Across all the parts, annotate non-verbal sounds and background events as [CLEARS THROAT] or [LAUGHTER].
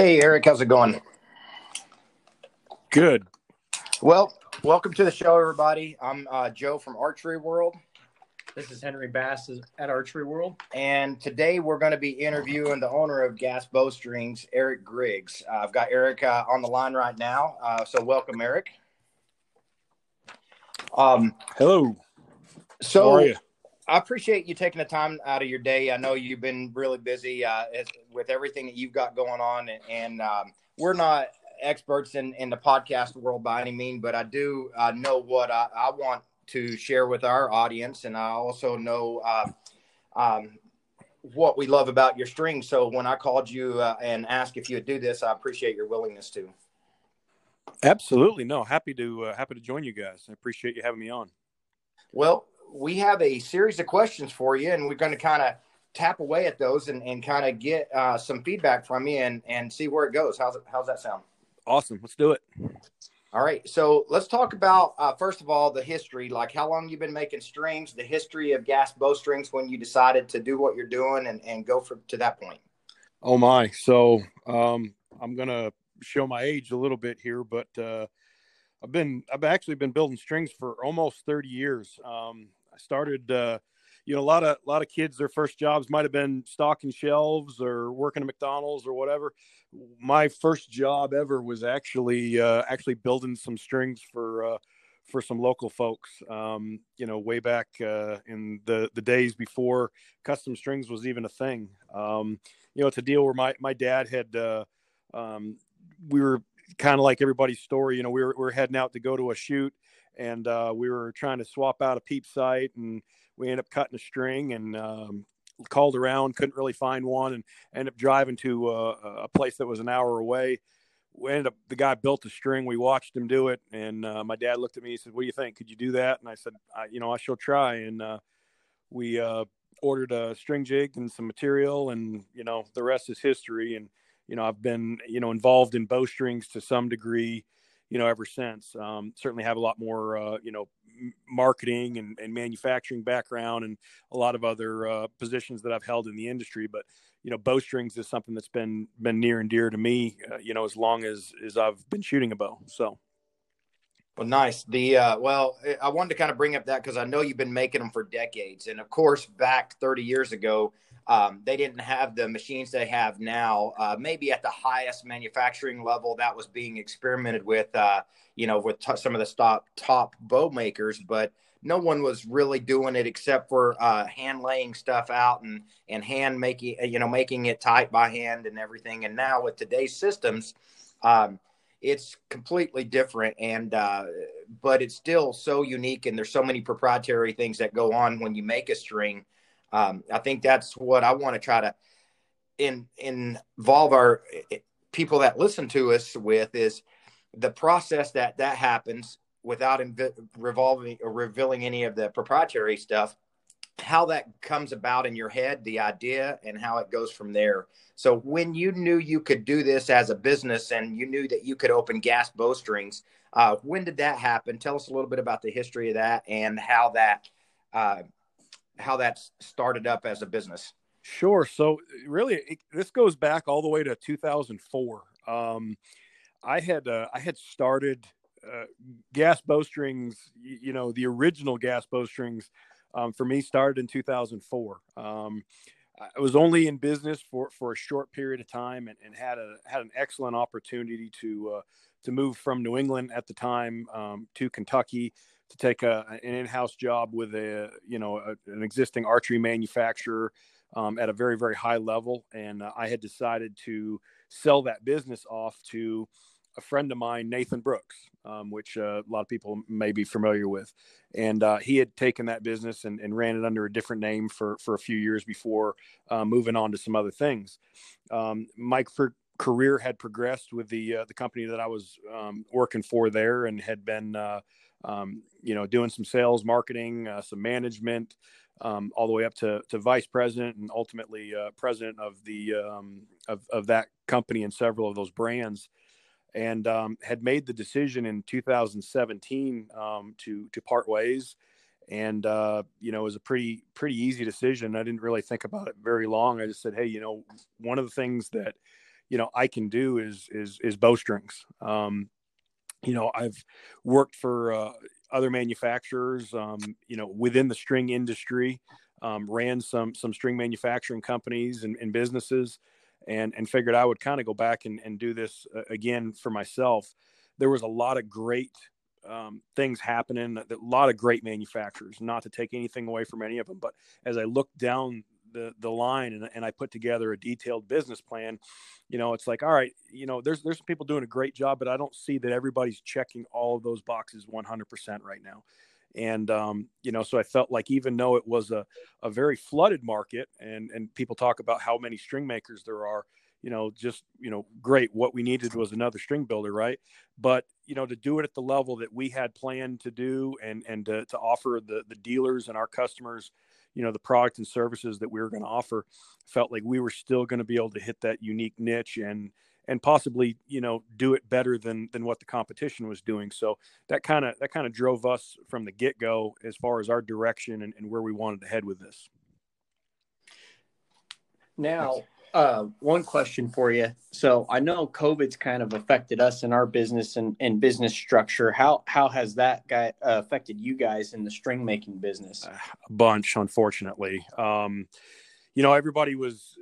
Hey, Eric, how's it going? Good. Well, welcome to the show, everybody. I'm uh, Joe from Archery World, This is Henry Bass at Archery World. and today we're going to be interviewing the owner of Gas Bowstrings, Eric Griggs. Uh, I've got Eric uh, on the line right now, uh, so welcome, Eric. Um, Hello. so How are you? I appreciate you taking the time out of your day. I know you've been really busy uh, with everything that you've got going on, and, and um, we're not experts in, in the podcast world by any means, but I do uh, know what I, I want to share with our audience, and I also know uh, um, what we love about your string. So when I called you uh, and asked if you would do this, I appreciate your willingness to. Absolutely. No, happy to uh, happy to join you guys. I appreciate you having me on. Well, we have a series of questions for you, and we're going to kind of tap away at those and, and kind of get uh, some feedback from you and, and see where it goes. How's it, how's that sound? Awesome. Let's do it. All right. So let's talk about, uh, first of all, the history, like how long you've been making strings, the history of gas bowstrings when you decided to do what you're doing and, and go for, to that point. Oh my. So um, I'm gonna show my age a little bit here, but uh, I've been I've actually been building strings for almost 30 years. Um, started. Uh, you know, a lot of a lot of kids, their first jobs might have been stocking shelves or working at McDonald's or whatever. My first job ever was actually uh, actually building some strings for uh, for some local folks. Um, you know, way back uh, in the the days before custom strings was even a thing. Um, you know, it's a deal where my my dad had uh, um, we were kind of like everybody's story. You know, we were we were heading out to go to a shoot, and uh, we were trying to swap out a peep sight, and we ended up cutting a string and um, called around, couldn't really find one, and ended up driving to uh, a place that was an hour away. We ended up the guy built the string. We watched him do it, and uh, my dad looked at me. He said, "What do you think? Could you do that?" And I said, I, "You know, I shall try." And uh, we uh, ordered a string jig and some material, and you know, the rest is history. And you know, I've been you know involved in bowstrings to some degree, you know, ever since. Um, certainly have a lot more uh, you know marketing and, and manufacturing background and a lot of other uh, positions that I've held in the industry, but you know, bowstrings is something that's been been near and dear to me, uh, you know, as long as as I've been shooting a bow. So. Well, nice. The uh, well, I wanted to kind of bring up that because I know you've been making them for decades, and of course, back 30 years ago, um, they didn't have the machines they have now. Uh, maybe at the highest manufacturing level that was being experimented with, uh, you know, with t- some of the top top bow makers, but no one was really doing it except for uh, hand laying stuff out and and hand making, you know, making it tight by hand and everything. And now with today's systems. Um, it's completely different and uh, but it's still so unique and there's so many proprietary things that go on when you make a string um, i think that's what i want to try to in, involve our people that listen to us with is the process that that happens without inv- revolving or revealing any of the proprietary stuff how that comes about in your head the idea and how it goes from there so when you knew you could do this as a business and you knew that you could open gas bowstrings, uh, when did that happen? Tell us a little bit about the history of that and how that uh, how that started up as a business. Sure. So really, it, this goes back all the way to 2004. Um, I had uh, I had started uh, gas bowstrings. You, you know, the original gas bowstrings um, for me started in 2004. Um, I was only in business for, for a short period of time and, and had a had an excellent opportunity to uh, to move from New England at the time um, to Kentucky to take a, an in-house job with a you know a, an existing archery manufacturer um, at a very very high level, and uh, I had decided to sell that business off to a friend of mine, Nathan Brooks, um, which uh, a lot of people may be familiar with. And uh, he had taken that business and, and, ran it under a different name for, for a few years before uh, moving on to some other things. Um, my career had progressed with the uh, the company that I was um, working for there, and had been uh, um, you know doing some sales, marketing, uh, some management. Um, all the way up to, to vice president and ultimately president of the um, of, of that company and several of those brands and um, had made the decision in 2017 um, to to part ways. And uh, you know, it was a pretty pretty easy decision. I didn't really think about it very long. I just said, hey, you know, one of the things that you know I can do is is is bowstrings. Um, you know, I've worked for uh, other manufacturers, um, you know, within the string industry, um, ran some some string manufacturing companies and, and businesses, and and figured I would kind of go back and, and do this uh, again for myself. There was a lot of great um, things happening, a lot of great manufacturers. Not to take anything away from any of them, but as I looked down the the line and, and I put together a detailed business plan, you know, it's like, all right, you know, there's there's some people doing a great job, but I don't see that everybody's checking all of those boxes 100% right now. And um, you know, so I felt like even though it was a a very flooded market, and and people talk about how many string makers there are, you know, just you know, great. What we needed was another string builder, right? But you know, to do it at the level that we had planned to do, and and to, to offer the the dealers and our customers you know the product and services that we were going to offer felt like we were still going to be able to hit that unique niche and and possibly you know do it better than than what the competition was doing. So that kind of that kind of drove us from the get-go as far as our direction and, and where we wanted to head with this. Now uh, one question for you. So I know COVID's kind of affected us in our business and, and business structure. How how has that guy uh, affected you guys in the string making business? A bunch, unfortunately. Um, you know, everybody was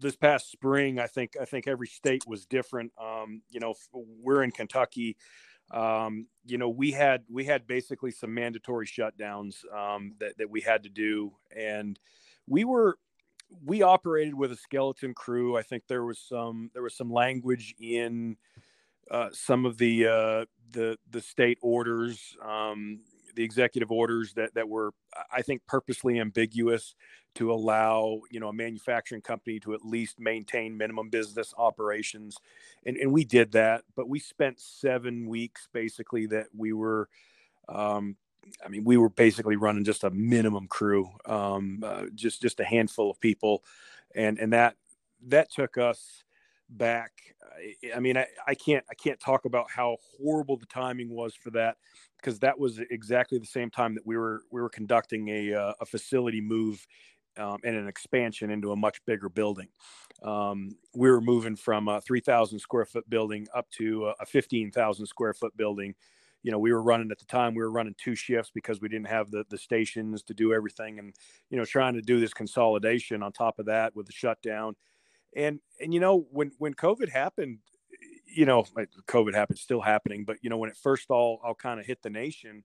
this past spring. I think I think every state was different. Um, you know, we're in Kentucky. Um, you know, we had we had basically some mandatory shutdowns um, that that we had to do, and we were we operated with a skeleton crew. I think there was some there was some language in uh, some of the uh, the the state orders, um, the executive orders that that were I think purposely ambiguous to allow you know a manufacturing company to at least maintain minimum business operations, and and we did that. But we spent seven weeks basically that we were um, I mean, we were basically running just a minimum crew, um, uh, just just a handful of people, and and that that took us back. I, I mean, I, I can't I can't talk about how horrible the timing was for that because that was exactly the same time that we were we were conducting a uh, a facility move um, and an expansion into a much bigger building. Um, we were moving from a 3,000 square foot building up to a 15,000 square foot building you know, we were running at the time, we were running two shifts because we didn't have the, the stations to do everything and, you know, trying to do this consolidation on top of that with the shutdown. And, and, you know, when, when COVID happened, you know, COVID happened, still happening, but, you know, when it first all, all kind of hit the nation,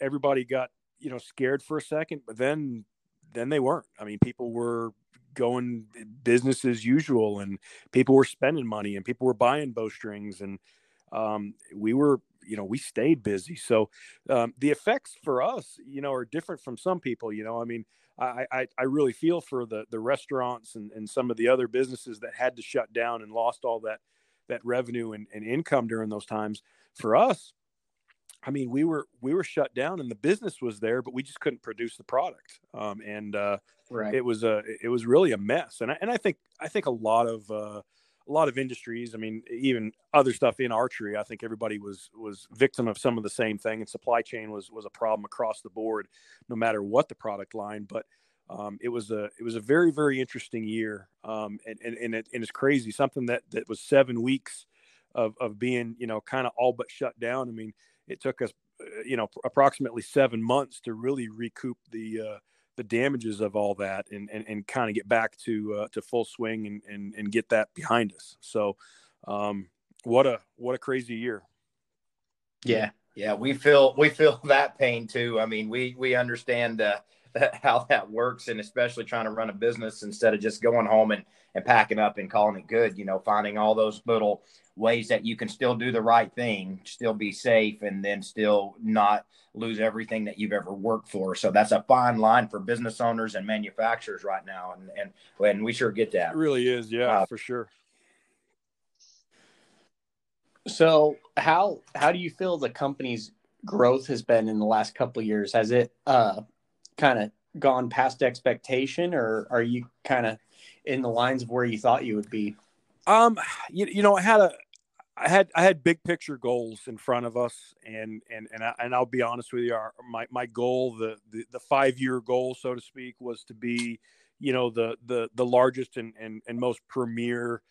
everybody got, you know, scared for a second, but then, then they weren't. I mean, people were going business as usual and people were spending money and people were buying bowstrings and, um, we were you know we stayed busy so um, the effects for us you know are different from some people you know i mean I, I, I really feel for the the restaurants and, and some of the other businesses that had to shut down and lost all that that revenue and, and income during those times for us I mean, we were we were shut down, and the business was there, but we just couldn't produce the product. Um, and uh, right. it was a it was really a mess. And I, and I think I think a lot of uh, a lot of industries. I mean, even other stuff in archery. I think everybody was was victim of some of the same thing, and supply chain was was a problem across the board, no matter what the product line. But um, it was a it was a very very interesting year, um, and and and, it, and it's crazy. Something that that was seven weeks of of being you know kind of all but shut down. I mean, it took us uh, you know approximately seven months to really recoup the uh, the damages of all that and and, and kind of get back to uh, to full swing and, and and get that behind us. So, um, what a what a crazy year. Yeah, yeah, we feel we feel [LAUGHS] that pain too. I mean, we we understand uh, [LAUGHS] how that works, and especially trying to run a business instead of just going home and and packing up and calling it good. You know, finding all those little ways that you can still do the right thing, still be safe, and then still not lose everything that you've ever worked for. So that's a fine line for business owners and manufacturers right now, and and and we sure get that. It really is, yeah, uh, for sure. So how how do you feel the company's growth has been in the last couple of years? Has it uh, kind of gone past expectation, or are you kind of in the lines of where you thought you would be? Um, you, you know, I had a I had I had big picture goals in front of us, and and and, I, and I'll be honest with you, our, my my goal, the the, the five year goal, so to speak, was to be, you know, the the the largest and and, and most premier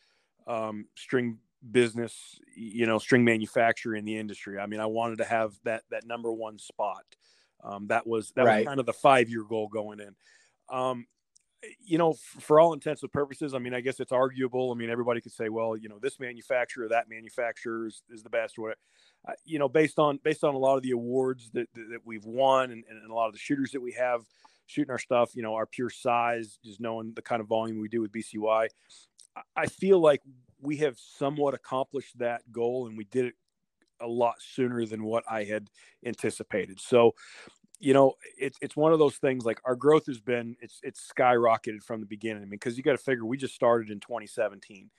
um, string business, you know, string manufacturer in the industry. I mean, I wanted to have that that number one spot. Um, that was that right. was kind of the five year goal going in. Um, you know, for all intents and purposes, I mean, I guess it's arguable. I mean, everybody could say, well, you know, this manufacturer, that manufacturer is, is the best, or whatever. Uh, you know, based on based on a lot of the awards that that we've won and, and a lot of the shooters that we have shooting our stuff, you know, our pure size, just knowing the kind of volume we do with BCY, I feel like we have somewhat accomplished that goal, and we did it a lot sooner than what I had anticipated. So, you know, it's it's one of those things like our growth has been it's it's skyrocketed from the beginning. I mean, because you got to figure we just started in 2017,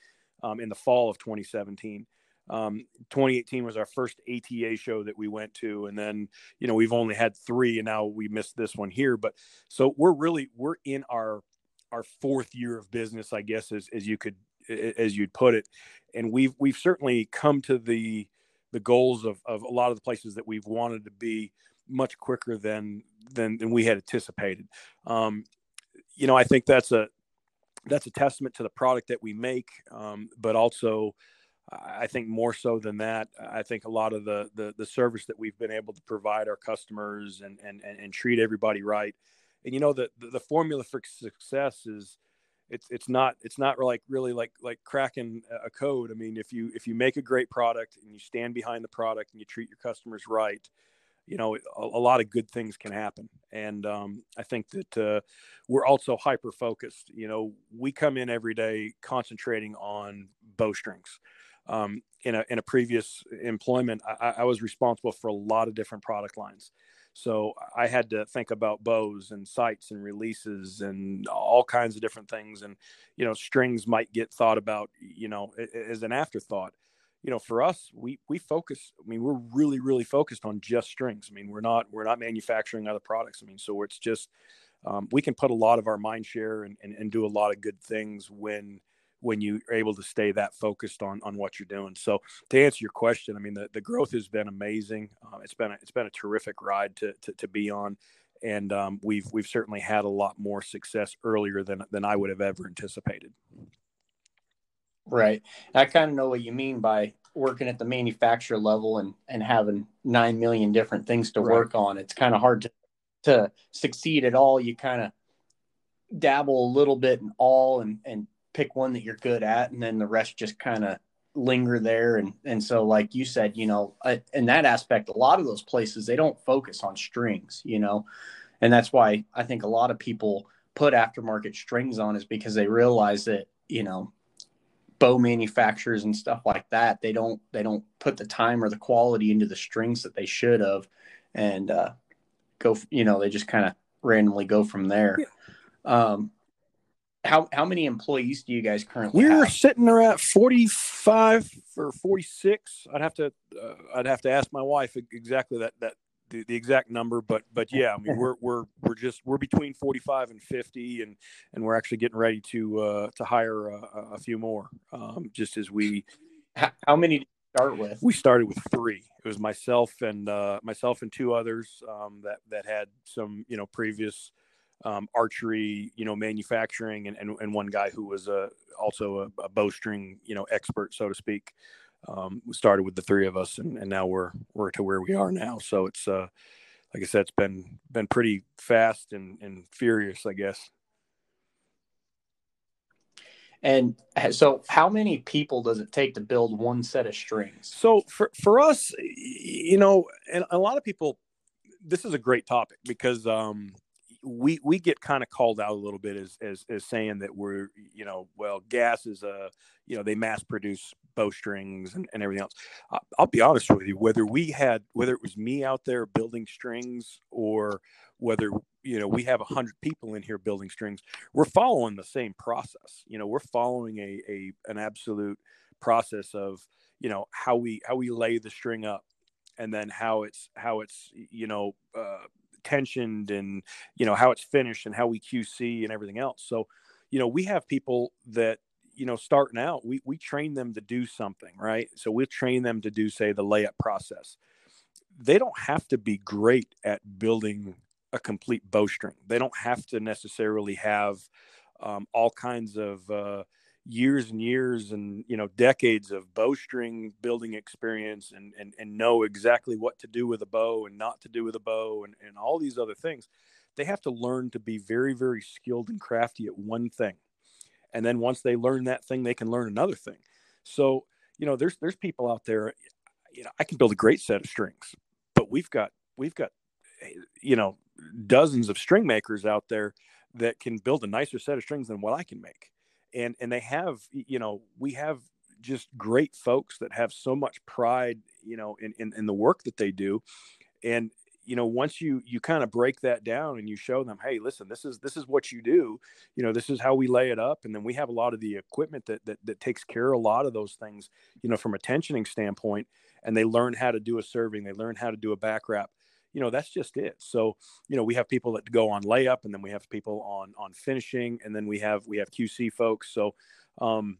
um, in the fall of 2017. Um, 2018 was our first ATA show that we went to, and then you know we've only had three, and now we missed this one here. But so we're really we're in our our fourth year of business, I guess, as as you could as you'd put it, and we've we've certainly come to the the goals of, of a lot of the places that we've wanted to be much quicker than than, than we had anticipated. Um, you know, I think that's a that's a testament to the product that we make, um, but also I think more so than that, I think a lot of the, the, the service that we've been able to provide our customers and and and, and treat everybody right. And you know the, the the formula for success is it's it's not it's not like really like like cracking a code. I mean, if you if you make a great product and you stand behind the product and you treat your customers right, you know, a, a lot of good things can happen. And um, I think that uh, we're also hyper focused. You know, we come in every day concentrating on bowstrings. Um, in a in a previous employment, I, I was responsible for a lot of different product lines. So I had to think about bows and sights and releases and all kinds of different things. And, you know, strings might get thought about, you know, as an afterthought. You know, for us, we we focus. I mean, we're really really focused on just strings. I mean, we're not we're not manufacturing other products. I mean, so it's just um, we can put a lot of our mind share and, and, and do a lot of good things when when you are able to stay that focused on on what you're doing. So to answer your question, I mean the, the growth has been amazing. Um, it's been a, it's been a terrific ride to to, to be on, and um, we've we've certainly had a lot more success earlier than than I would have ever anticipated. Right. I kind of know what you mean by working at the manufacturer level and and having nine million different things to right. work on. It's kind of hard to to succeed at all. You kind of dabble a little bit in all and and pick one that you're good at and then the rest just kind of linger there. And and so like you said you know in that aspect a lot of those places they don't focus on strings you know? And that's why i think a lot of people put aftermarket strings on is because they realize that you know bow manufacturers and stuff like that they don't they don't put the time or the quality into the strings that they should have. And uh go you know they just kind of randomly go from there. Um how how many employees do you guys currently we're have? sitting around 45 or 46 i'd have to uh, i'd have to ask my wife exactly that that the, the exact number but but [LAUGHS] yeah i mean we're we're we're just we're between 45 and 50 and and we're actually getting ready to uh to hire a, a few more um just as we how, how many did you start with? We started with three. It was myself and uh myself and two others um that that had some you know previous um, archery, you know, manufacturing, and, and, and one guy who was a, also a, a bowstring, you know, expert, so to speak. Um, started with the three of us, and, and now we're we're to where we are now. So it's uh, like I said, it's been been pretty fast and, and furious, I guess. And so, how many people does it take to build one set of strings? So for for us, you know, and a lot of people, this is a great topic because um, we we get kind of called out a little bit as, as as saying that we're you know well gas is a you know they mass produce bowstrings and, and everything else. I'll be honest with you whether we had whether it was me out there building strings or whether you know we have a hundred people in here building strings we're following the same process. You know we're following a, a an absolute process of you know how we how we lay the string up and then how it's how it's you know uh, tensioned and you know how it's finished and how we QC and everything else. So, you know, we have people that you know starting out, we we train them to do something, right? So we train them to do say the layup process. They don't have to be great at building a complete bowstring. They don't have to necessarily have um, all kinds of uh, years and years and you know decades of bowstring building experience and, and and know exactly what to do with a bow and not to do with a bow and, and all these other things they have to learn to be very very skilled and crafty at one thing. And then once they learn that thing they can learn another thing. So you know there's there's people out there you know i can build a great set of strings but we've got we've got you know dozens of string makers out there that can build a nicer set of strings than what i can make and and they have you know we have just great folks that have so much pride you know in, in, in the work that they do. And you know once you you kind of break that down and you show them hey listen this is this is what you do. You know this is how we lay it up. And then we have a lot of the equipment that that, that takes care of a lot of those things you know from a tensioning standpoint and they learn how to do a serving they learn how to do a back wrap you know that's just it. So you know we have people that go on layup and then we have people on on finishing and then we have we have qc folks. So um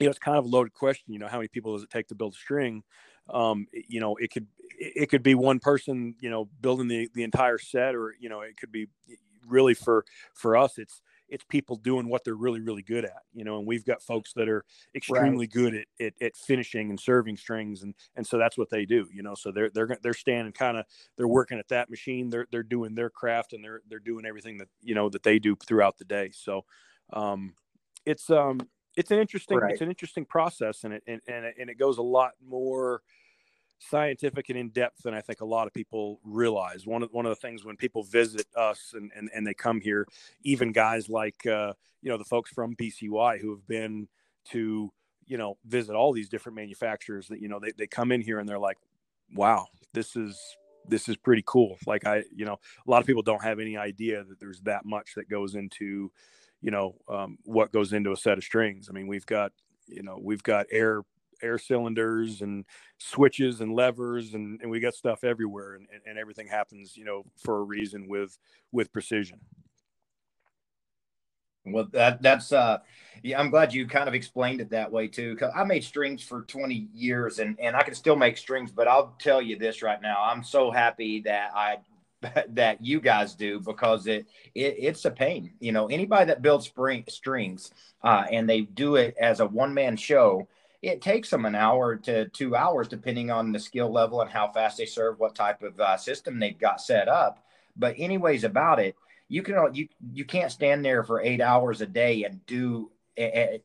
you know it's kind of a loaded question you know how many people does it take to build a string? Um you know it could it could be one person you know building the the entire set or you know it could be really for for us it's it's people doing what they're really really good at you know and we've got folks that are extremely right. good at, at, at finishing and serving strings and and so that's what they do you know so they're they're they're standing kind of they're working at that machine they're they're doing their craft and they're they're doing everything that you know that they do throughout the day so um it's um it's an interesting right. it's an interesting process and it and, and it, and it goes a lot more scientific and in depth than I think a lot of people realize. One of one of the things when people visit us and and, and they come here, even guys like uh, you know the folks from BCY who have been to you know visit all these different manufacturers that you know they, they come in here and they're like, wow, this is this is pretty cool. Like I, you know, a lot of people don't have any idea that there's that much that goes into, you know, um, what goes into a set of strings. I mean, we've got, you know, we've got air air cylinders and switches and levers and, and we got stuff everywhere and, and everything happens you know for a reason with with precision. Well that that's uh yeah i'm glad you kind of explained it that way too because i made strings for 20 years and and i can still make strings but i'll tell you this right now i'm so happy that i [LAUGHS] that you guys do because it, it it's a pain. You know anybody that builds spring strings uh, and they do it as a one-man show it takes them an hour to two hours, depending on the skill level and how fast they serve, what type of uh, system they've got set up. But anyways, about it, you can you you can't stand there for eight hours a day and do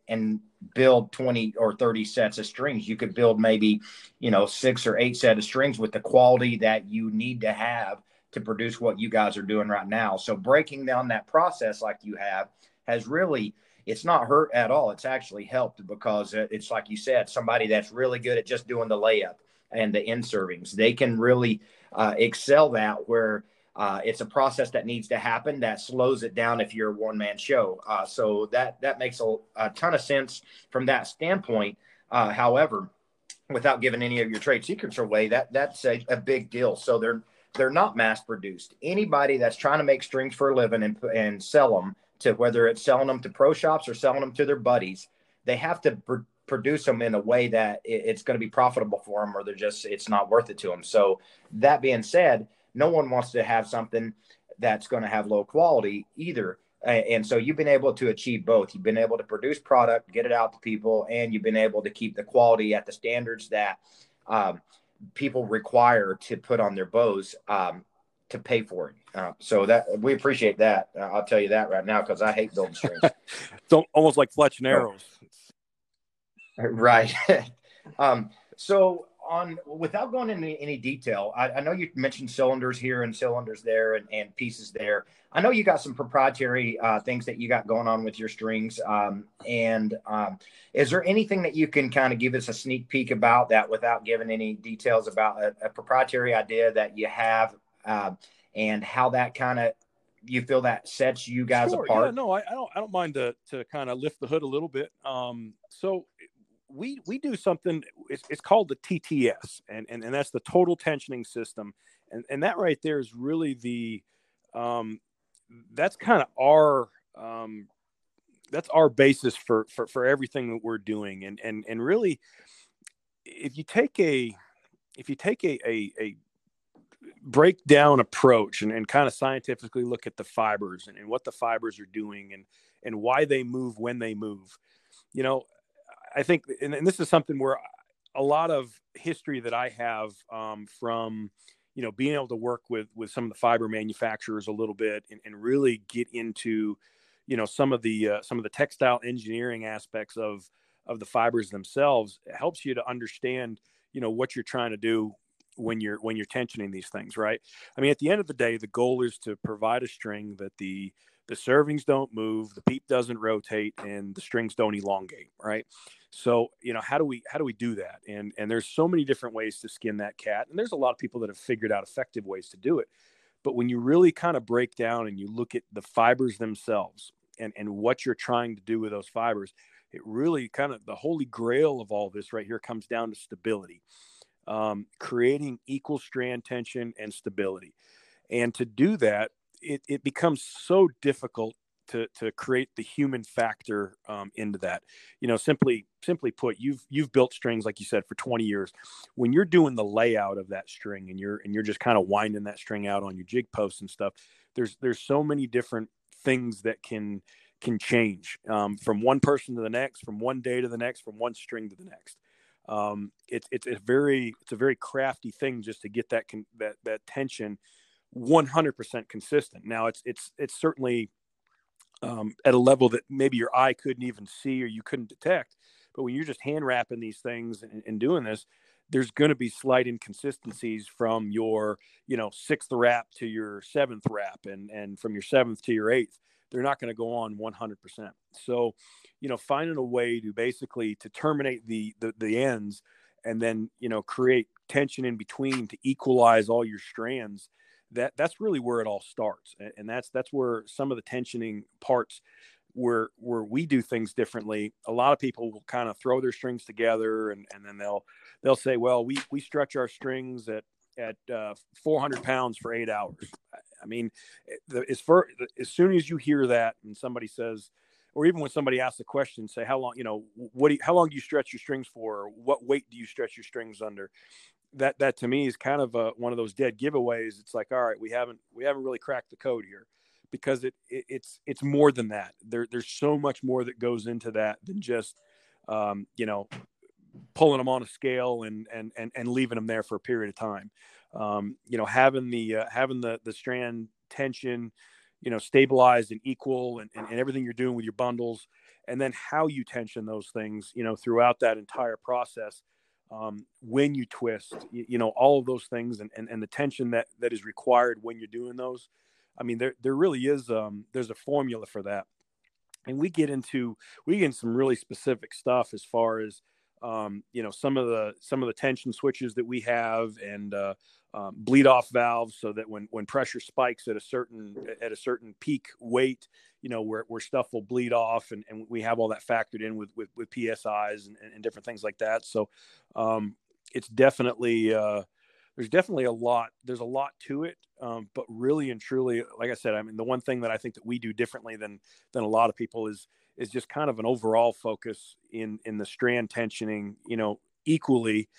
and build 20 or 30 sets of strings you could build maybe you know six or eight set of strings with the quality that you need to have to produce what you guys are doing right now so breaking down that process like you have has really it's not hurt at all. It's actually helped because it's like you said, somebody that's really good at just doing the layup and the in servings. They can really uh, excel that where uh, it's a process that needs to happen that slows it down if you're a one man show. Uh, so that that makes a, a, ton of sense from that standpoint. Uh, however, without giving any of your trade secrets away, that that's a, a big deal. So they're they're not mass produced. Anybody that's trying to make strings for a living and and sell them to whether it's selling them to pro shops or selling them to their buddies, they have to pr- produce them in a way that it, it's going to be profitable for them, or they're just it's not worth it to them. So that being said, no one wants to have something that's going to have low quality either. And so you've been able to achieve both. You've been able to produce product, get it out to people, and you've been able to keep the quality at the standards that um, people require to put on their bows um, to pay for it. Uh, so that we appreciate that. Uh, I'll tell you that right now because I hate building strings. [LAUGHS] it's almost like fletch and arrows. [LAUGHS] Right. [LAUGHS] um, so on without going into any detail, I, I, know you mentioned cylinders here and cylinders there and, and pieces there. I know you got some proprietary uh, things that you got going on with your strings. Um, and um, is there anything that you can kind of give us a sneak peek about that without giving any details about a, a proprietary idea that you have uh, and how that kind of you feel that sets you guys sure, apart. Yeah, no, I, I, don't. I don't mind to to kind of lift the hood a little bit. Um, so we we do something. It's, it's called the TTS, and, and and that's the total tensioning system, and and that right there is really the um, that's kind of our um, that's our basis for, for for everything that we're doing, and and and really, if you take a if you take a, a, a break down approach and, and kind of scientifically look at the fibers and, and what the fibers are doing and and why they move when they move. You know, I think, and, and, this is something where a lot of history that I have um, from, you know, being able to work with with some of the fiber manufacturers a little bit and, and really get into, you know, some of the uh, some of the textile engineering aspects of of the fibers themselves helps you to understand, you know, what you're trying to do when you're when you're tensioning these things, right? I mean, at the end of the day, the goal is to provide a string that the the servings don't move, the peep doesn't rotate, and the strings don't elongate, right? So, you know, how do we how do we do that? And and there's so many different ways to skin that cat, and there's a lot of people that have figured out effective ways to do it. But when you really kind of break down and you look at the fibers themselves and and what you're trying to do with those fibers, it really kind of the holy grail of all this right here comes down to stability, um, creating equal strand tension and stability. And to do that, it, it becomes so difficult to, to create the human factor um, into that. You know, simply simply put, you've you've built strings like you said for 20 years. When you're doing the layout of that string and you're and you're just kind of winding that string out on your jig posts and stuff, there's there's so many different things that can can change um, from one person to the next, from one day to the next, from one string to the next. Um, it's it's a very it's a very crafty thing just to get that con- that that tension 100% consistent. Now it's it's it's certainly um, at a level that maybe your eye couldn't even see or you couldn't detect. But when you're just hand wrapping these things and, and doing this, there's going to be slight inconsistencies from your you know sixth wrap to your seventh wrap and and from your seventh to your eighth they're not going to go on 100% so you know finding a way to basically to terminate the, the the ends and then you know create tension in between to equalize all your strands that that's really where it all starts. And that's that's where some of the tensioning parts where where we do things differently. A lot of people will kind of throw their strings together and, and then they'll they'll say well we we stretch our strings at at uh, 400 pounds for eight hours i mean eh, as far as soon as you hear that and somebody says or even when somebody asks a question say how long you know what do you, how long do you stretch your strings for what weight do you stretch your strings under that that to me is kind of a, one of those dead giveaways. It's like, all right, we haven't we haven't really cracked the code here, because it, it it's it's more than that. There there's so much more that goes into that than just um, you know pulling them on a scale and and and and leaving them there for a period of time. Um, you know, having the uh, having the the strand tension, you know, stabilized and equal, and, and and everything you're doing with your bundles, and then how you tension those things, you know, throughout that entire process um, when you twist, you, you, know, all of those things and, and, and the tension that, that is required when you're doing those. I mean, there, there really is, um, there's a formula for that. And we get into, we get into some really specific stuff as far as, um, you know, some of the, some of the tension switches that we have and, uh, um, bleed off valves so that when, when pressure spikes at a certain, at a certain peak weight, you know where, where stuff will bleed off and, and we have all that factored in with with, with psis and, and different things like that. So um, it's definitely uh, there's definitely a lot there's a lot to it um, but really and truly like i said i mean the one thing that i think that we do differently than than a lot of people is is just kind of an overall focus in in the strand tensioning you know equally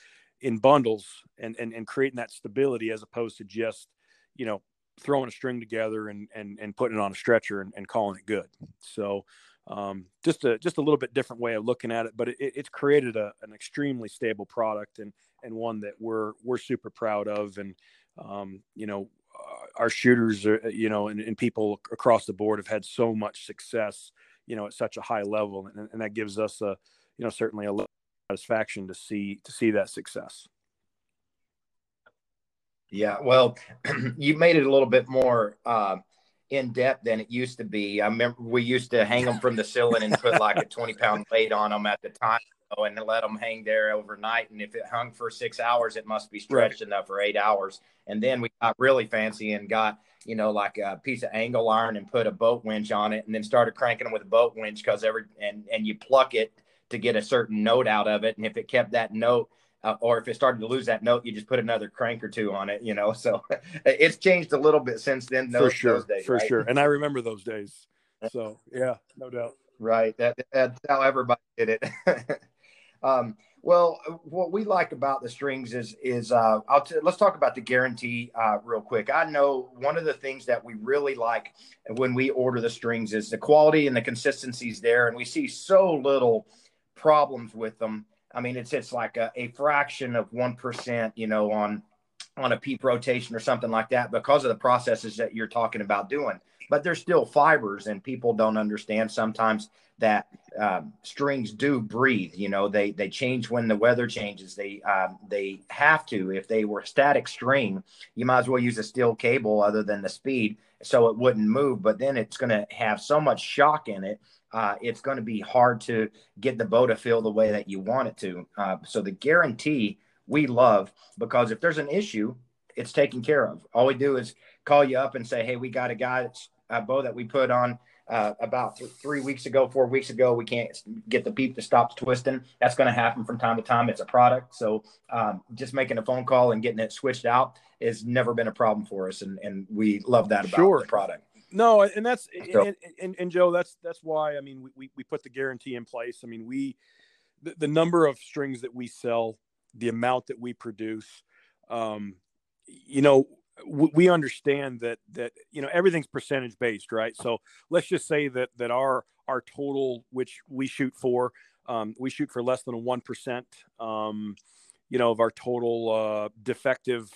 in bundles and and, and creating that stability as opposed to just you know throwing a string together and and, and putting it on a stretcher and, and calling it good. So um, just a just a little bit different way of looking at it, but it, it's created a, an extremely stable product and and one that we're we're super proud of. And um, you know, our shooters are you know and, and, people across the board have had so much success you know at such a high level, and, and that gives us a you know certainly a lot of satisfaction to see to see that success. Yeah, well, [CLEARS THROAT] you made it a little bit more uh, in depth than it used to be. I remember we used to hang them from the ceiling and put like a [LAUGHS] 20 pound weight on them at the time and let them hang there overnight. And if it hung for six hours, it must be stretched right. enough for eight hours. And then we got really fancy and got, you know, like a piece of angle iron and put a boat winch on it and then started cranking them with a boat winch because every, and, and you pluck it to get a certain note out of it. And if it kept that note, uh, or if it started to lose that note, you just put another crank or two on it, you know. [LAUGHS] So it's changed a little bit since then. Those, for sure, days, for right? sure. And I [LAUGHS] remember those days. So yeah, no doubt. Right. That, that's how everybody did it. [LAUGHS] um, Well, what we like about the strings is is uh, I'll t- let's talk about the guarantee uh, real quick. I know one of the things that we really like when we order the strings is the quality and the consistencies there, and we see so little problems with them. I mean, it's it's like a, a fraction of one percent, you know, on on a peep rotation or something like that because of the processes that you're talking about doing. But there's still fibers, and people don't understand sometimes that um, strings do breathe. You know, they they change when the weather changes. They um, they have to. If they were static string, you might as well use a steel cable other than the speed, so it wouldn't move. But then it's going to have so much shock in it. Uh, it's going to be hard to get the bow to feel the way that you want it to. Uh, so the guarantee we love because if there's an issue, it's taken care of. All we do is call you up and say, "Hey, we got a guy that's a bow that we put on uh, about th- three weeks ago, four weeks ago. We can't get the peep to stop twisting. That's going to happen from time to time. It's a product. So um, just making a phone call and getting it switched out has never been a problem for us. And, and we love that about sure. the product. No, and that's so, and, and, and, Joe, that's that's why I mean we, we put the guarantee in place. I mean we the, the number of strings that we sell, the amount that we produce, um, you know, we understand that that you know everything's percentage based right so let's just say that that our our total which we shoot for um, we shoot for less than a 1% um, you know of our total uh, defective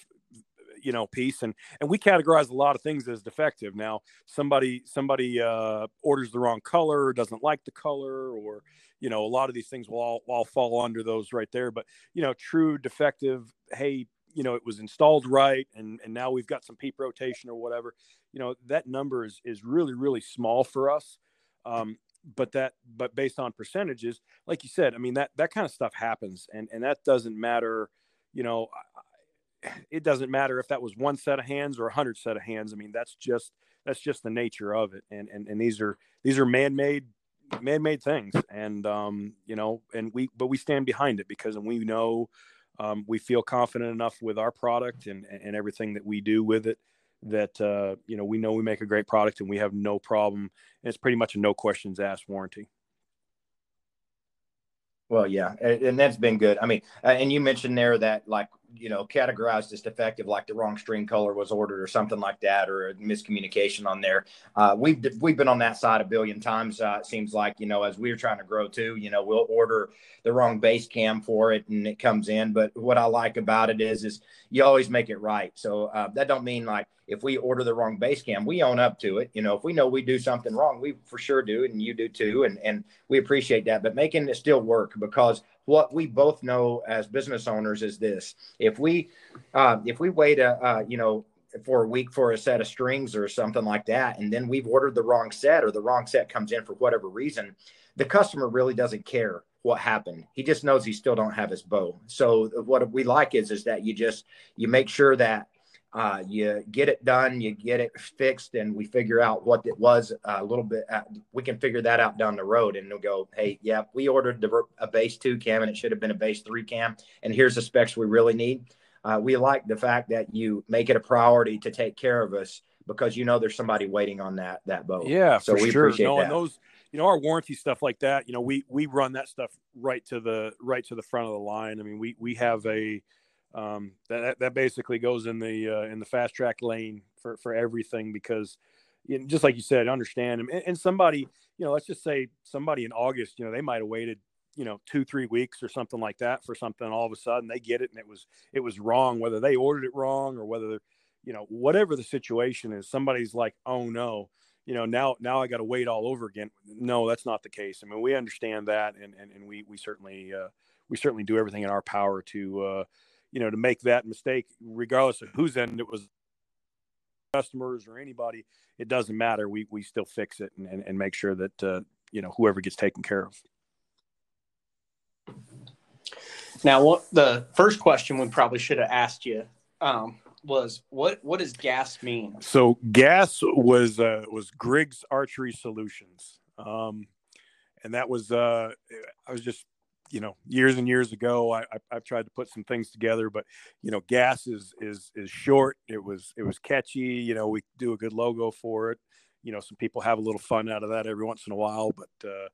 you know piece and and we categorize a lot of things as defective. Now somebody somebody uh, orders the wrong color doesn't like the color or you know a lot of these things will all, all fall under those right there. But you know true defective hey you know it was installed right and and now we've got some peep rotation or whatever you know that number is is really really small for us. Um, but that but based on percentages like you said i mean that that kind of stuff happens and and that doesn't matter you know it doesn't matter if that was one set of hands or a hundred set of hands. I mean that's just that's just the nature of it. And and, and these are these are man-made man-made things. And um you know and we but we stand behind it because we know um, we feel confident enough with our product and, and everything that we do with it that uh, you know we know we make a great product and we have no problem. And it's pretty much a no questions asked warranty. Well yeah. And that's been good. I mean uh, and you mentioned there that like you know categorized as defective like the wrong string color was ordered or something like that or a miscommunication on there. Uh, we've we've been on that side a billion times uh, it seems like you know as we're trying to grow too you know we'll order the wrong base cam for it and it comes in. But what i like about it is is you always make it right. So uh, that don't mean like if we order the wrong base cam we own up to it. You know if we know we do something wrong we for sure do and you do too. And and we appreciate that. But making it still work because what we both know as business owners is this: if we uh, if we wait a uh, you know for a week for a set of strings or something like that, and then we've ordered the wrong set or the wrong set comes in for whatever reason, the customer really doesn't care what happened. He just knows he still don't have his bow. So what we like is is that you just you make sure that uh, you get it done, you get it fixed, and we figure out what it was a little bit. Uh, we can figure that out down the road, and we'll go, hey, yeah, we ordered the, a base two cam, and it should have been a base three cam, and here's the specs we really need. Uh, we like the fact that you make it a priority to take care of us because you know there's somebody waiting on that that boat. Yeah, so we sure. appreciate no, that. And those, you know, our warranty stuff like that, you know, we we run that stuff right to the right to the front of the line. I mean, we we have a um, that that basically goes in the uh, in the fast track lane for for everything because you know, just like you said, understand them. And, and, somebody, you know, let's just say somebody in August, you know, they might have waited, you know, two three weeks or something like that for something. All of a sudden, they get it and it was it was wrong, whether they ordered it wrong or whether you know whatever the situation is. Somebody's like, oh no. You know, now now I got to wait all over again. No, that's not the case. I mean, we understand that, and and, and we we certainly uh, we certainly do everything in our power to uh, you know, to make that mistake, regardless of whose end it was, customers or anybody, it doesn't matter. We we still fix it and, and, and make sure that uh, you know whoever gets taken care of. Now, what the first question we probably should have asked you um, was what what does GAS mean? So GAS was uh, was Griggs Archery Solutions, um, and that was uh, I was just you know years and years ago I, have tried to put some things together but you know gas is is is short it was it was catchy you know we do a good logo for it you know some people have a little fun out of that every once in a while but uh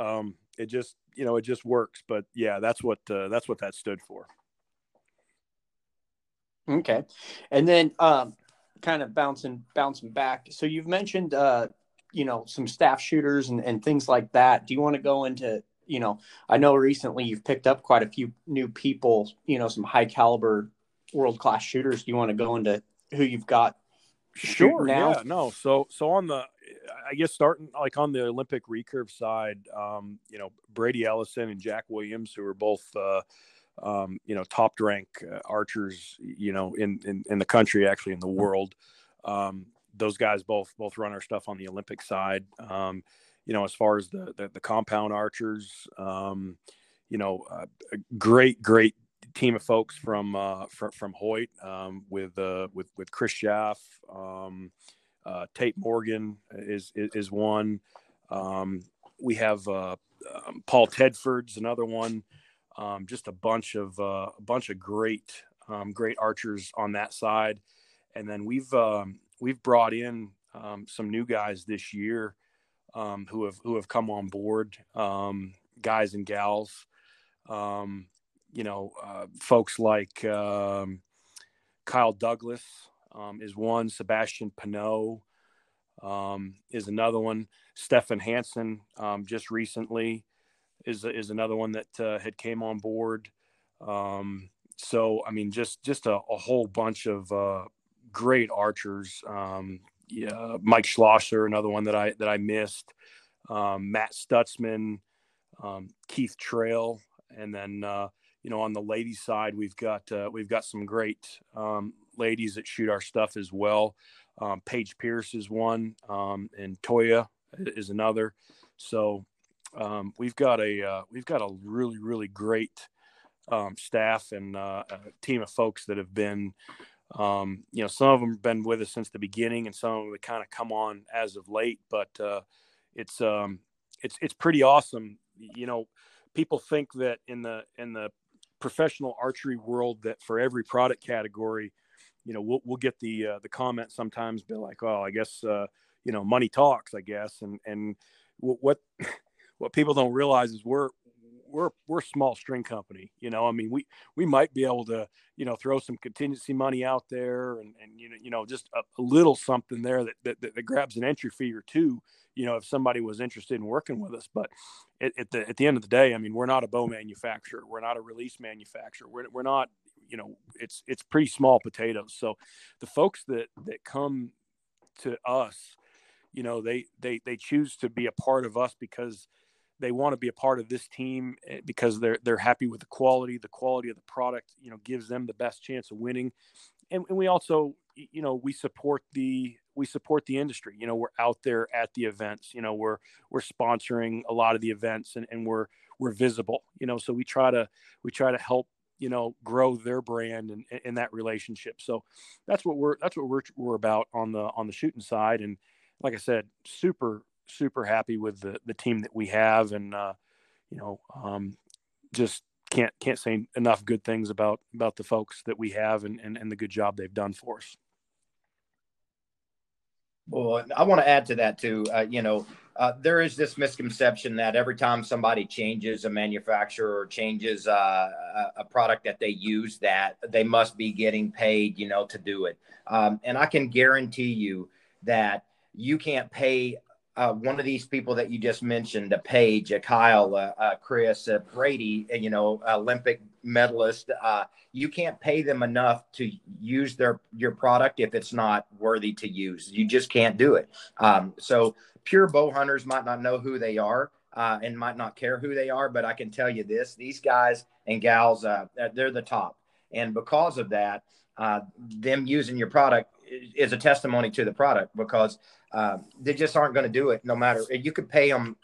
um, it just you know it just works. But yeah, that's what uh, that's what that stood for. Okay, and then um, kind of bouncing bouncing back. So you've mentioned uh, you know some staff shooters and, and things like that. Do you want to go into you know I know recently you've picked up quite a few new people. You know some high caliber world class shooters. Do you want to go into who you've got? Sure. Now? Yeah. No. So so on the I guess starting like on the Olympic recurve side, um, you know Brady Ellison and Jack Williams, who are both. Uh, um, you know, top rank uh, archers, you know, in, in, in the country, actually in the world. Um, those guys both both run our stuff on the Olympic side. Um, you know, as far as the the, the compound archers, um, you know, uh, a great great team of folks from uh, from, from Hoyt um, with uh, with with Chris Schaff, um, uh, Tate Morgan is is, is one. Um, we have uh, um, Paul Tedford's another one. Um, just a bunch of uh, a bunch of great um, great archers on that side, and then we've um, we've brought in um, some new guys this year um, who have who have come on board, um, guys and gals. you know, uh, folks like Kyle Douglas is one, Sebastien Peineau is another one, Stephan Hansen just recently is is another one that uh, had came on board. Um, so I mean, just just a, a whole bunch of uh, great archers. Um, yeah, Mike Schloesser, another one that I that I missed. Um, Matt Stutzman, um, Keith Trall, and then uh, you know on the ladies' side we've got uh, we've got some great um, ladies that shoot our stuff as well. Um, Paige Pearce is one, and Toja is another. So um, we've got a uh, we've got a really really great um, staff and uh, a team of folks that have been um, you know some of them have been with us since the beginning and some of them have kind of come on as of late but uh, it's um, it's it's pretty awesome. You know people think that in the in the professional archery world that for every product category you know we'll, we'll get the uh, the comment sometimes be like oh i guess uh, you know money talks i guess and and what [LAUGHS] what people don't realize is we're we're we're a small string company you know i mean we we might be able to you know throw some contingency money out there and and you know you know just a, a little something there that, that, that grabs an entry fee or two you know if somebody was interested in working with us. But at, at the at the end of the day i mean we're not a bow manufacturer. We're not a release manufacturer. We're, we're not you know it's it's pretty small potatoes. So the folks that that come to us you know they they they choose to be a part of us because they want to be a part of this team eh, because they're they're happy with the quality the quality of the product you know gives them the best chance of winning. And, and we also you know we support the we support the industry. You know we're out there at the events. You know we're we're sponsoring a lot of the events and, and we're we're visible. You know so we try to we try to help you know grow their brand and in that relationship. So that's what we're that's what we're, we're about on the on the shooting side. And like i said super super happy with the the team that we have, and uh, you know, um, just can't can't say enough good things about about the folks that we have and and, and the good job they've done for us. Well, I want to add to that too. Uh, you know, uh, there is this misconception that every time somebody changes a manufacturer or changes uh, a product that they use, that they must be getting paid, you know, to do it. Um, and I can guarantee you that you can't pay uh, one of these people that you just mentioned, a Paige, a Kyle, a, a Chris, a Brady, you know, Olympic medalist, uh, you can't pay them enough to use their your product if it's not worthy to use. You just can't do it. Um, so pure bow hunters might not know who they are uh, and might not care who they are, but I can tell you this: these guys and gals, uh, they're the top, and because of that, uh, them using your product is a testimony to the product because uh, they just aren't going to do it no matter. You could pay them.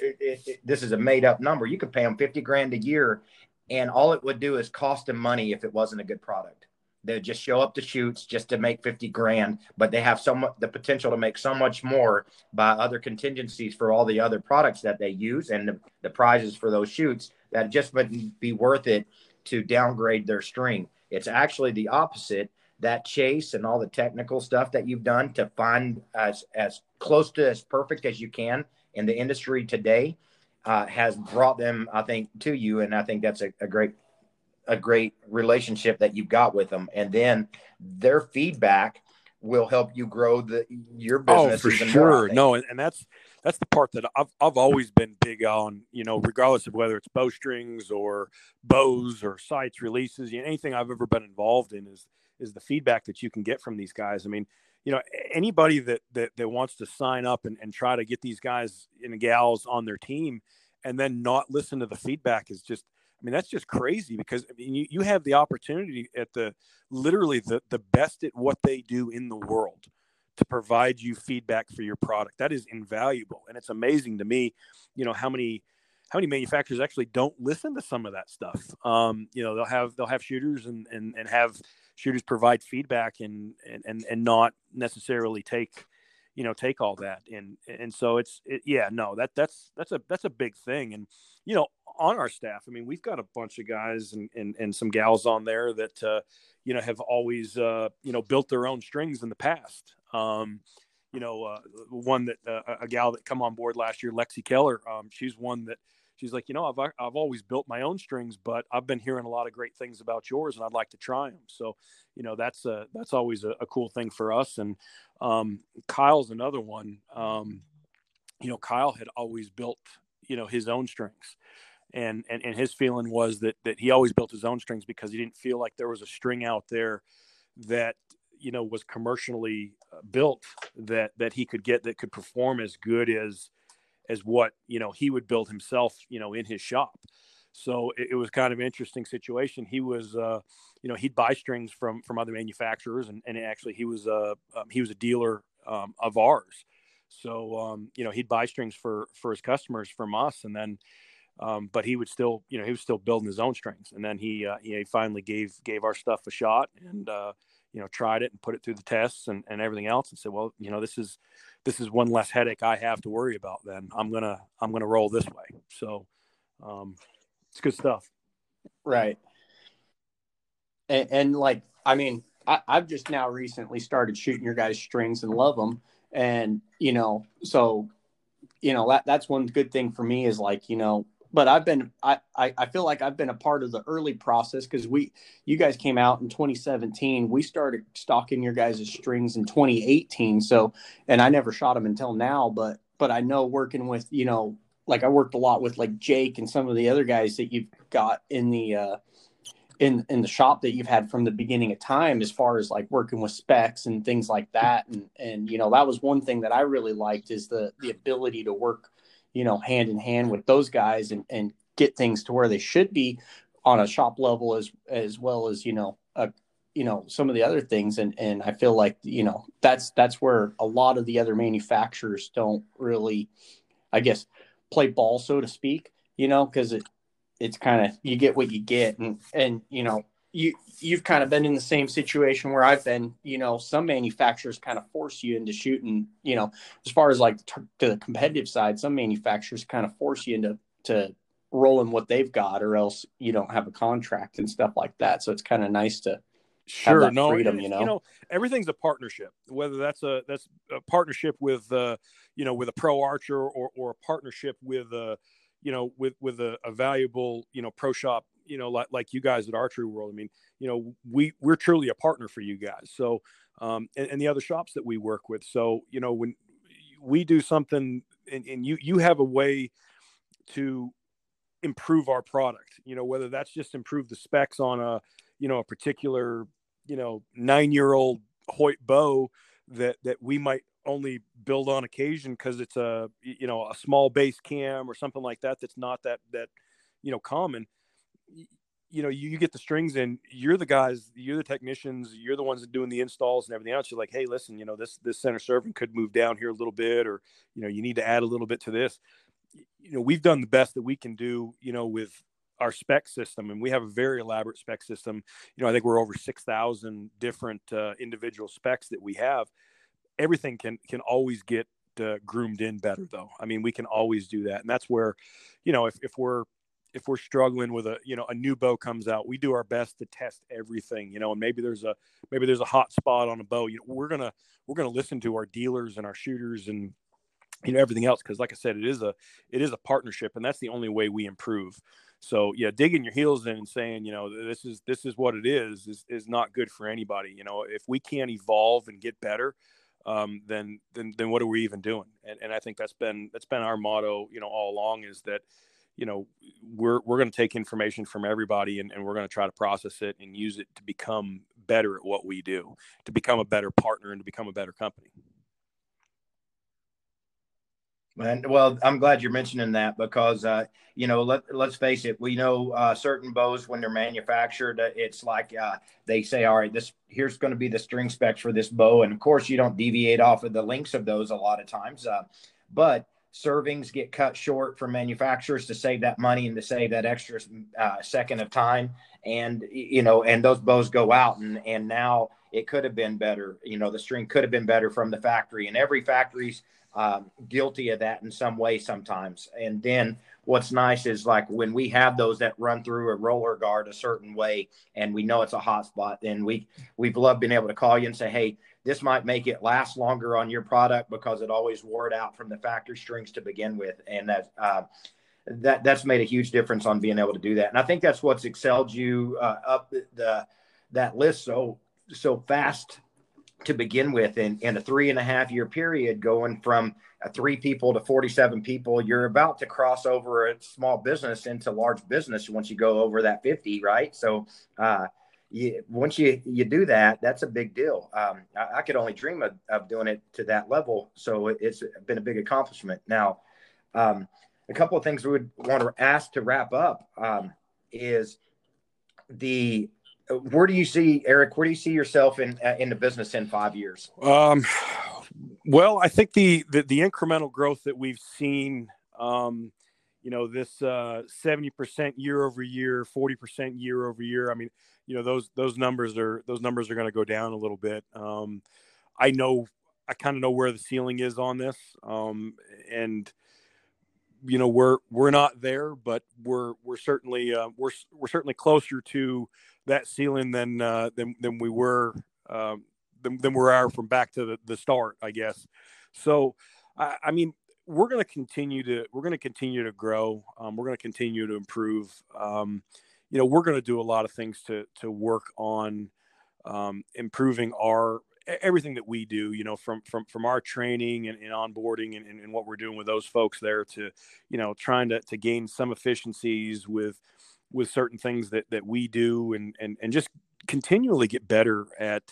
It, it, it, this is a made up number. You could pay them 50 grand a year, and all it would do is cost them money if it wasn't a good product. They'd just show up to shoots just to make 50 grand, but they have so much the potential to make so much more by other contingencies for all the other products that they use and the, the prizes for those shoots that just wouldn't be worth it to downgrade their string. It's actually the opposite that chase and all the technical stuff that you've done to find as as close to as perfect as you can in the industry today uh, has brought them, I think, to you, and I think that's a, a great a great relationship that you've got with them, and then their feedback will help you grow the your oh, business. Oh, for sure. More, no, and, and that's that's the part that I've I've always been big on. You know, regardless of whether it's bowstrings or bows or sights releases, you know, anything I've ever been involved in is is the feedback that you can get from these guys. I mean, you know, anybody that that, that wants to sign up and, and try to get these guys and gals on their team and then not listen to the feedback is just I mean, that's just crazy because I mean, you, you have the opportunity at the literally the, the best at what they do in the world to provide you feedback for your product. That is invaluable. And it's amazing to me, you know, how many how many manufacturers actually don't listen to some of that stuff. Um, you know, they'll have they'll have shooters and and, and have shooters provide feedback and and and not necessarily take you know take all that. And and so it's it, yeah no that that's that's a that's a big thing. And you know on our staff i mean we've got a bunch of guys and and, and some gals on there that uh, you know have always uh, you know built their own strings in the past. Um, you know uh, one that uh, a gal that come on board last year lexi keller um, she's one that she's like, you know, I've I've always built my own strings, but I've been hearing a lot of great things about yours, and I'd like to try them. So, you know, that's a that's always a, a cool thing for us. And um, Kyle's another one. Um, you know, Kyle had always built you know his own strings. And, and and his feeling was that that he always built his own strings because he didn't feel like there was a string out there that you know was commercially uh, built that that he could get that could perform as good as as what you know he would build himself you know in his shop. So it, it was kind of interesting situation. He was uh, you know he'd buy strings from from other manufacturers and, and actually he was a um, he was a dealer um, of ours. So um, you know he'd buy strings for for his customers from us and then um, but he would still you know he was still building his own strings. And then he uh, he finally gave gave our stuff a shot and uh, you know tried it and put it through the tests and, and everything else and said well you know this is this is one less headache I have to worry about. Then I'm gonna I'm gonna roll this way. So um, it's good stuff. Right. And, and like I mean, I, I've just now recently started shooting your guys' strings and love them, and you know, so you know that that's one good thing for me is like you know but I've been I, I, I feel like I've been a part of the early process because we you guys came out in 2017. We started stocking your guys' strings in 2018. So and I never shot them until now, but but I know working with you know like I worked a lot with like Jake and some of the other guys that you've got in the uh, in in the shop that you've had from the beginning of time as far as like working with specs and things like that and and you know that was one thing that I really liked is the the ability to work you know, hand in hand with those guys and, and get things to where they should be on a shop level as as well as you know a, you know some of the other things. And and I feel like you know that's that's where a lot of the other manufacturers don't really I guess play ball so to speak you know because it it's kind of you get what you get. And and you know you you've kind of been in the same situation where I've been. You know, some manufacturers kind of force you into shooting. You know, as far as like to the competitive side, some manufacturers kind of force you into to rolling what they've got, or else you don't have a contract and stuff like that. So it's kind of nice to sure no freedom, you know you know everything's a partnership whether that's a that's a partnership with uh you know with a pro archer or or a partnership with uh you know with with a, a valuable you know pro shop you know, like, like you guys at Archery World. I mean, you know, we we're truly a partner for you guys. So, um, and, and the other shops that we work with. So, you know, when we do something and, and you you have a way to improve our product, you know, whether that's just improve the specs on a, you know, a particular, you know, nine year old Hoyt bow that that we might only build on occasion because it's a you know a small base cam or something like that that's not that that you know common you know, you, you, get the strings in, you're the guys, you're the technicians, you're the ones doing the installs and everything else. You're like, hey, listen, you know, this this center serving could move down here a little bit, or you know, you need to add a little bit to this. You know, we've done the best that we can do, you know, with our spec system, and we have a very elaborate spec system. You know, I think we're over six thousand different uh, individual specs that we have. Everything can can always get uh, groomed in better, though. I mean, we can always do that, and that's where, you know, if if we're if we're struggling with a you know a new bow comes out we do our best to test everything you know and maybe there's a maybe there's a hot spot on a bow you know we're gonna we're gonna listen to our dealers and our shooters and you know everything else because like i said it is a it is a partnership and that's the only way we improve. So yeah digging your heels in and saying you know this is this is what it is is, is not good for anybody you know if we can't evolve and get better um, then then then what are we even doing? And, and i think that's been that's been our motto you know all along is that you know we're we're going to take information from everybody and, and we're going to try to process it and use it to become better at what we do to become a better partner and to become a better company. And well, I'm glad you're mentioning that because uh, you know, let let's face it, we know uh, certain bows when they're manufactured, uh, it's like uh, they say, all right, this here's going to be the string specs for this bow, and of course, you don't deviate off of the links of those a lot of times, uh, but servings get cut short from manufacturers to save that money and to save that extra uh, second of time, and you know, and those bows go out, and and now it could have been better, you know, the string could have been better from the factory, and every factory's um, guilty of that in some way sometimes. And then what's nice is like when we have those that run through a roller guard a certain way and we know it's a hot spot, then we we've loved being able to call you and say, hey, this might make it last longer on your product because it always wore it out from the factory strings to begin with. And that uh, that that's made a huge difference on being able to do that. And I think that's what's excelled you uh, up the, the that list so so fast to begin with in, in a three and a half year period going from three people to 47 people you're about to cross over a small business into large business once you go over that 50 right so uh, you, once you you do that that's a big deal um, I, I, could only dream of, of, doing it to that level so it, has been a big accomplishment now um, a couple of things we would want to ask to wrap up um, is the where do you see Eric? Where do you see yourself in uh, in the business in five years? Um, well, I think the, the, the incremental growth that we've seen, um, you know, this uh, seventy percent year over year, forty percent year over year. I mean, you know, those those numbers are those numbers are going to go down a little bit. Um, I know, I kind of know where the ceiling is on this, um, and you know, we're we're not there, but we're we're certainly uh, we're we're certainly closer to that ceiling than uh, than than we were um, than, than we are from back to the, the start, I guess. So, I, I mean, we're going to continue to we're going to continue to grow. Um, we're going to continue to improve. Um, you know, we're going to do a lot of things to to work on um, improving our everything that we do you know from from from our training and, and onboarding and, and, what we're doing with those folks there to you know trying to, to gain some efficiencies with with certain things that that we do and and and just continually get better at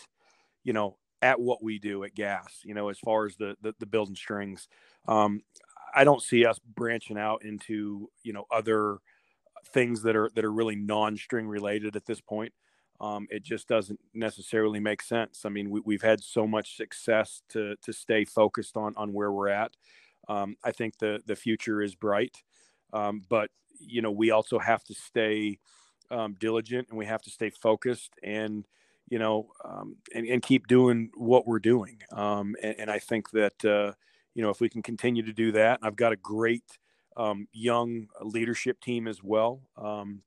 you know at what we do at gas you know as far as the the, the building strings. Um i don't see us branching out into you know other things that are that are really non-string related at this point um, it just doesn't necessarily make sense. I mean, we, have had so much success to to stay focused on on where we're at. Um, I think the the future is bright, um, but you know, we also have to stay um, diligent and we have to stay focused and, you know, um, and, and, keep doing what we're doing. Um, and, and, I think that, uh, you know, if we can continue to do that, I've got a great um, young leadership team as well. Um,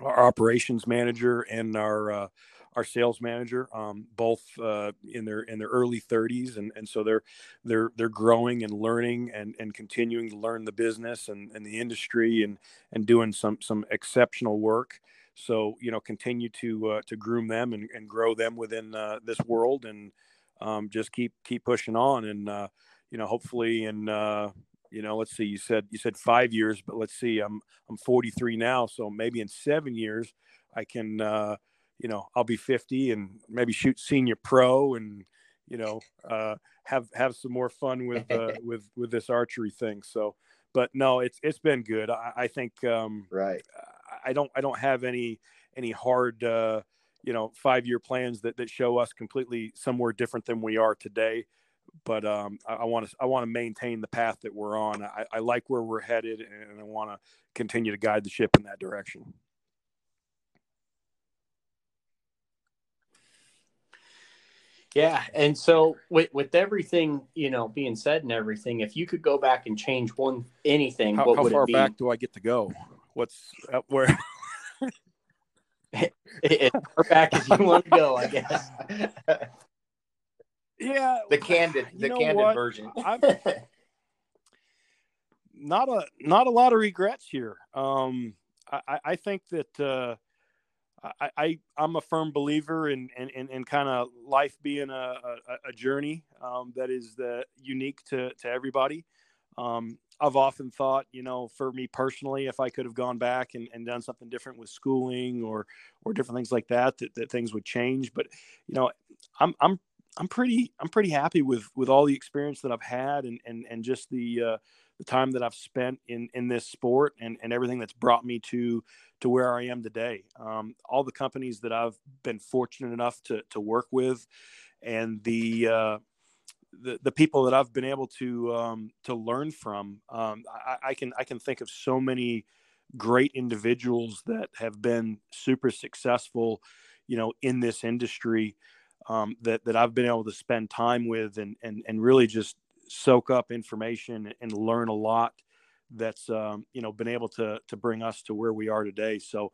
our operations manager and our uh, our sales manager, um, both uh, in their in their early 30s, and, and so they're they're they're growing and learning and, and continuing to learn the business and, and the industry and and doing some some exceptional work. So you know, continue to uh, to groom them and, and grow them within uh, this world, and um, just keep keep pushing on, and uh, you know, hopefully in uh, you know, let's see, you said you said five years, but let's see, I'm I'm 43 now, so maybe in seven years I can uh, you know I'll be 50 and maybe shoot senior pro and you know uh, have have some more fun with uh, [LAUGHS] with with this archery thing. So, but no, it's it's been good. I, I think um, right. I don't I don't have any any hard uh, you know five year plans that that show us completely somewhere different than we are today. But um, I want to I want to maintain the path that we're on. I, I like where we're headed, and I want to continue to guide the ship in that direction. Yeah, and so with with everything you know being said and everything, if you could go back and change one anything, how, what how would far it be? back do I get to go? What's uh, where? [LAUGHS] [LAUGHS] as far back as you want to go, I guess. [LAUGHS] Yeah, the candid, the candid what? version. [LAUGHS] Not a not a lot of regrets here. Um, I, I think that uh, I, I am a firm believer in in, in, in kind of life being a, a, a journey um, that is the unique to to everybody. Um, I've often thought, you know, for me personally, if I could have gone back and, and done something different with schooling or or different things like that, that, that things would change. But you know, I'm I'm I'm pretty I'm pretty happy with with all the experience that I've had and and and just the uh, the time that I've spent in in this sport and and everything that's brought me to to where I am today. Um, all the companies that I've been fortunate enough to to work with, and the uh, the, the people that I've been able to um, to learn from, um, I, I, can I can think of so many great individuals that have been super successful, you know, in this industry um, that that I've been able to spend time with and and and really just soak up information and learn a lot that's um, you know been able to to bring us to where we are today. So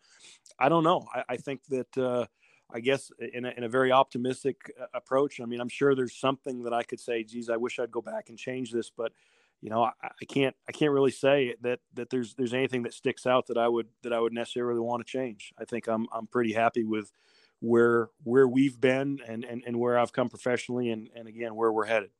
I don't know. I, I think that uh, I guess in a, in a very optimistic uh, approach. I mean, I'm sure there's something that I could say, geez, I wish I'd go back and change this, but you know, I, I can't I can't really say that that there's there's anything that sticks out that I would that I would necessarily want to change. I think I'm I'm pretty happy with where where we've been and and, and where I've come professionally and and again where we're headed.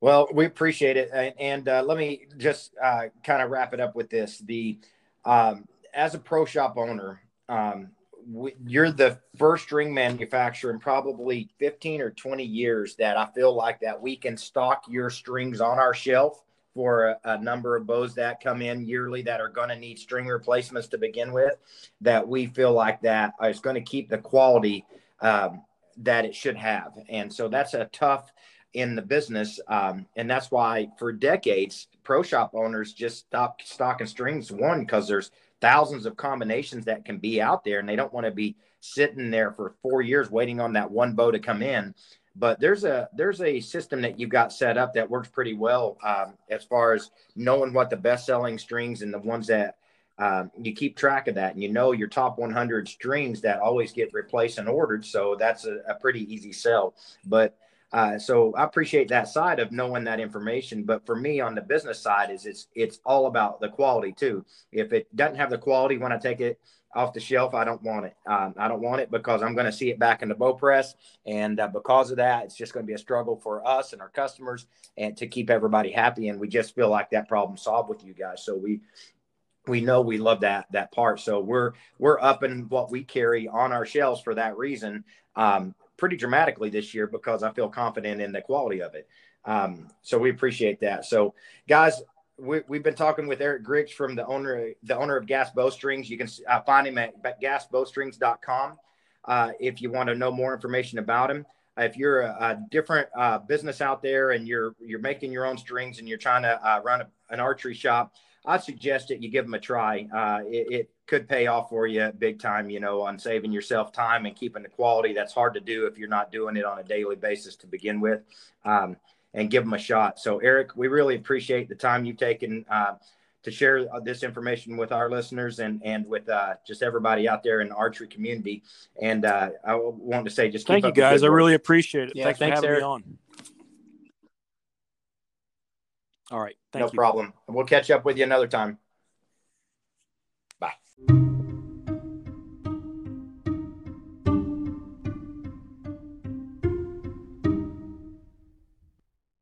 Well, we appreciate it, and, and uh, let me just uh, kind of wrap it up with this: the um, as a pro shop owner, um, we, you're the first string manufacturer in probably 15 or 20 years that I feel like that we can stock your strings on our shelf for a, a, number of bows that come in yearly that are going to need string replacements to begin with that we feel like that is going to keep the quality um, that it should have. And so that's a tough in the business um, and that's why for decades pro shop owners just stop stocking strings one because there's thousands of combinations that can be out there and they don't want to be sitting there for four years waiting on that one bow to come in but there's a there's a system that you've got set up that works pretty well um, as far as knowing what the best selling strings and the ones that um, you keep track of that. And you know your top 100 strings that always get replaced and ordered. So that's a, a pretty easy sell. But uh, so I appreciate that side of knowing that information. But for me on the business side is it's it's all about the quality too. If it doesn't have the quality when I take it off the shelf, I don't want it. Um, I don't want it because I'm going to see it back in the bow press, and uh, because of that, it's just going to be a struggle for us and our customers, and to keep everybody happy. And we just feel like that problem solved with you guys. So we we know we love that that part. So we're we're upping what we carry on our shelves for that reason. Um, pretty dramatically this year because I feel confident in the quality of it. Um, so we appreciate that. So guys, we, have been talking with Eric Griggs from the owner, the owner of Gas Bowstrings. You can uh, find him at gasbowstrings.com uh, if you want to know more information about him. Uh, if you're a, a different uh, business out there and you're you're making your own strings and you're trying to uh, run a, an archery shop, I suggest that you give them a try. Uh, it, it, could pay off for you big time, you know, on saving yourself time and keeping the quality. That's hard to do if you're not doing it on a daily basis to begin with. Um, and give them a shot. So, Eric, we really appreciate the time you've taken uh, to share this information with our listeners and and with uh, just everybody out there in the archery community. And uh, I want to say, just thank you guys. I really appreciate it. Yeah, thanks, thanks for having Eric. me on. All right. no you. problem. We'll catch up with you another time. Bye.